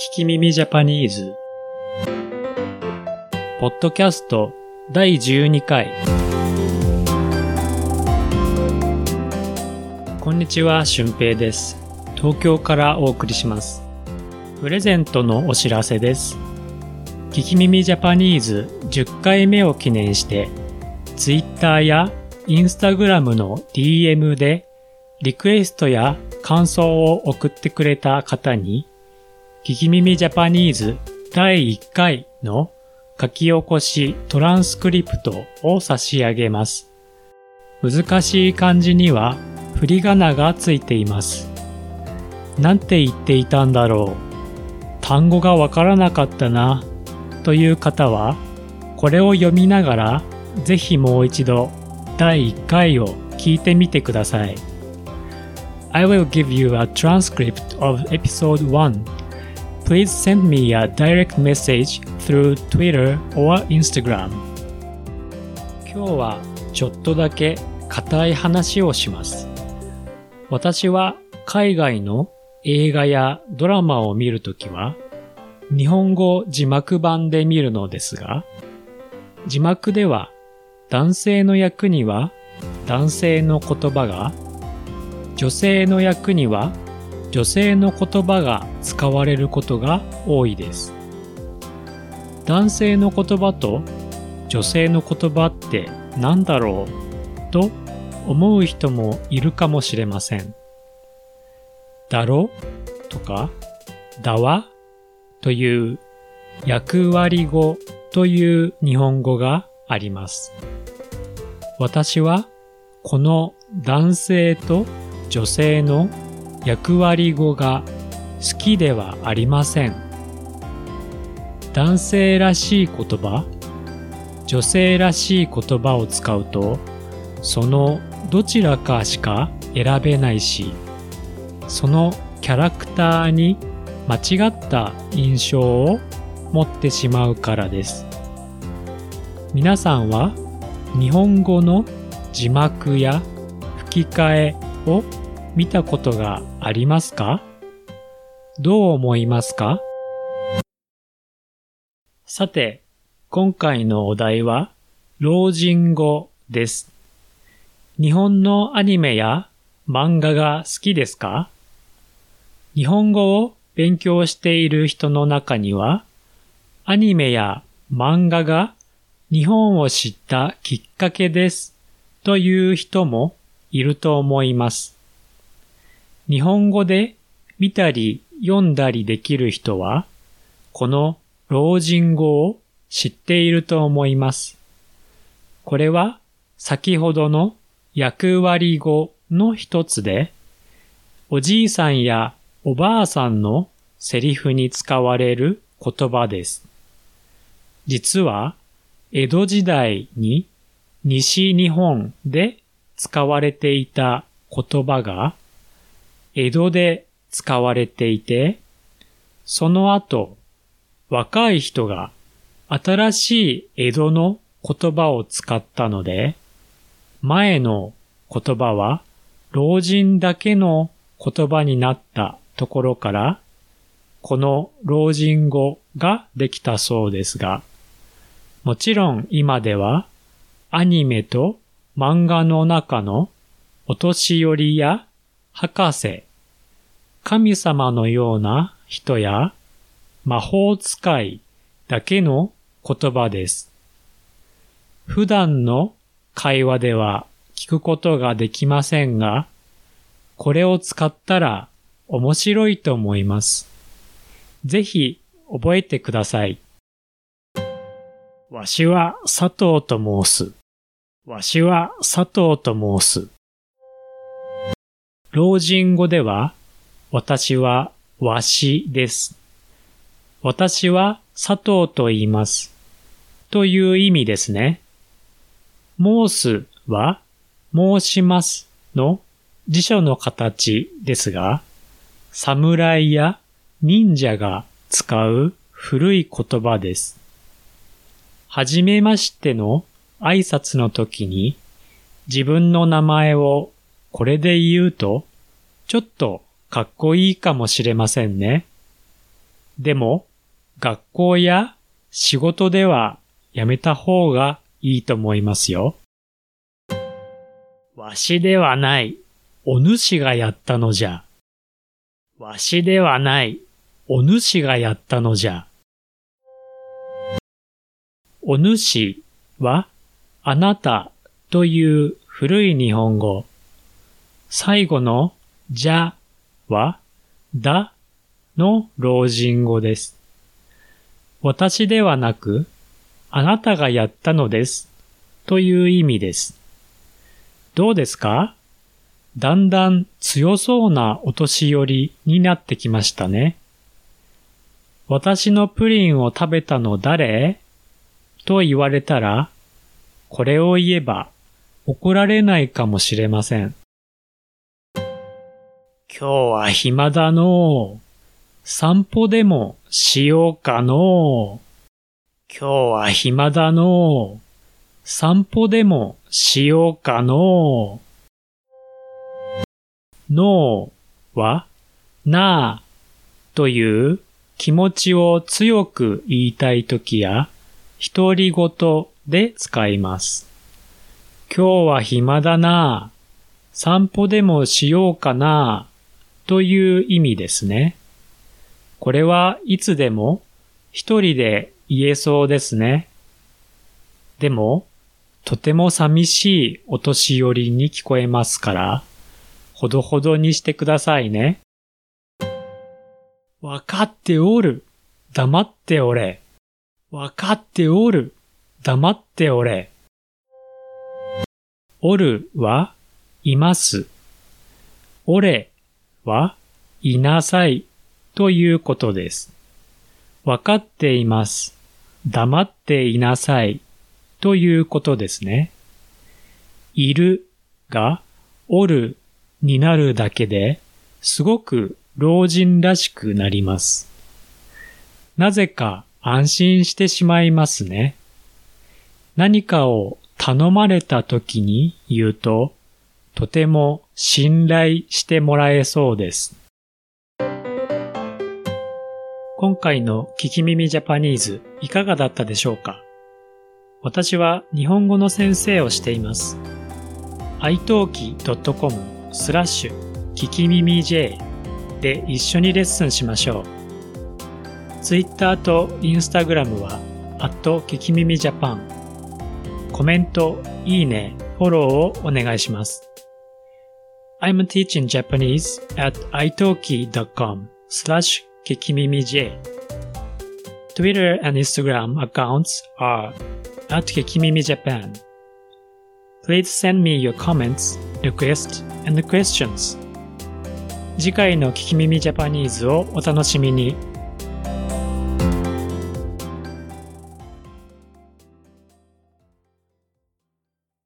聞き耳ジャパニーズ。ポッドキャスト第12回。こんにちは、俊平です。東京からお送りします。プレゼントのお知らせです。聞き耳ジャパニーズ10回目を記念して、Twitter や Instagram の DM でリクエストや感想を送ってくれた方に、聞き耳ジャパニーズ第1回の書き起こしトランスクリプトを差し上げます。難しい漢字には振り仮名がついています。なんて言っていたんだろう。単語がわからなかったな。という方は、これを読みながら、ぜひもう一度第1回を聞いてみてください。I will give you a transcript of episode 1. Please send me a direct message through Twitter or Instagram. 今日はちょっとだけ硬い話をします。私は海外の映画やドラマを見るときは日本語字幕版で見るのですが、字幕では男性の役には男性の言葉が女性の役には女性の言葉が使われることが多いです。男性の言葉と女性の言葉って何だろうと思う人もいるかもしれません。だろとかだわという役割語という日本語があります。私はこの男性と女性の役割語が好きではありません。男性らしい言葉、女性らしい言葉を使うと、そのどちらかしか選べないし、そのキャラクターに間違った印象を持ってしまうからです。皆さんは日本語の字幕や吹き替えを見たことがありますか？どう思いますか？さて、今回のお題は、老人語です。日本のアニメや漫画が好きですか？日本語を勉強している人の中には、アニメや漫画が日本を知ったきっかけですという人もいると思います。日本語で見たり読んだりできる人は、この老人語を知っていると思います。これは先ほどの役割語の一つで、おじいさんやおばあさんのセリフに使われる言葉です。実は、江戸時代に西日本で使われていた言葉が、江戸で使われていて、その後、若い人が新しい江戸の言葉を使ったので、前の言葉は老人だけの言葉になったところから、この老人語ができたそうですが、もちろん今ではアニメと漫画の中のお年寄りや博士、神様のような人や魔法使いだけの言葉です。普段の会話では聞くことができませんが、これを使ったら面白いと思います。ぜひ覚えてください。わしは佐藤と申す。わしは佐藤と申す。老人語では、私はわしです。私は佐藤と言います。という意味ですね。申すは申しますの辞書の形ですが、侍や忍者が使う古い言葉です。はじめましての挨拶の時に自分の名前をこれで言うとちょっとかっこいいかもしれませんね。でも、学校や仕事ではやめた方がいいと思いますよ。わしではない、お主がやったのじゃ。わしではない、お主がやったのじゃ。お主は、あなたという古い日本語。最後のじゃは、だの老人語です。私ではなく、あなたがやったのですという意味です。どうですか？だんだん強そうなお年寄りになってきましたね。私のプリンを食べたの誰？と言われたら、これを言えば怒られないかもしれません。今日は暇だの。散歩でもしようかの。今日は暇だの。散歩でもしようかの。のは、なあという気持ちを強く言いたいときや、独り言で使います。今日は暇だな。散歩でもしようかな。という意味ですね。これはいつでも一人で言えそうですね。でも、とても寂しいお年寄りに聞こえますから、ほどほどにしてくださいね。わかっておる。黙っておれ。わかっておる。黙っておれ。おるは、います。おれは、いなさいということです。わかっています。黙っていなさいということですね。いるが、おるになるだけで、すごく老人らしくなります。なぜか安心してしまいますね。何かを頼まれた時に言うと、とても信頼してもらえそうです。今回の聞き耳ジャパニーズいかがだったでしょうか？私は日本語の先生をしています。italki.com スラッシュ聞き耳 J で一緒にレッスンしましょう。Twitter と Instagram は、アット聞き耳ジャパン。コメント、いいね、フォローをお願いします。I'm teaching Japanese at italki.com slash kikimimij. Twitter and Instagram accounts are at kikimimijapan. Please send me your comments, requests, and questions. 次回の聞き耳ジャパニーズをお楽しみに。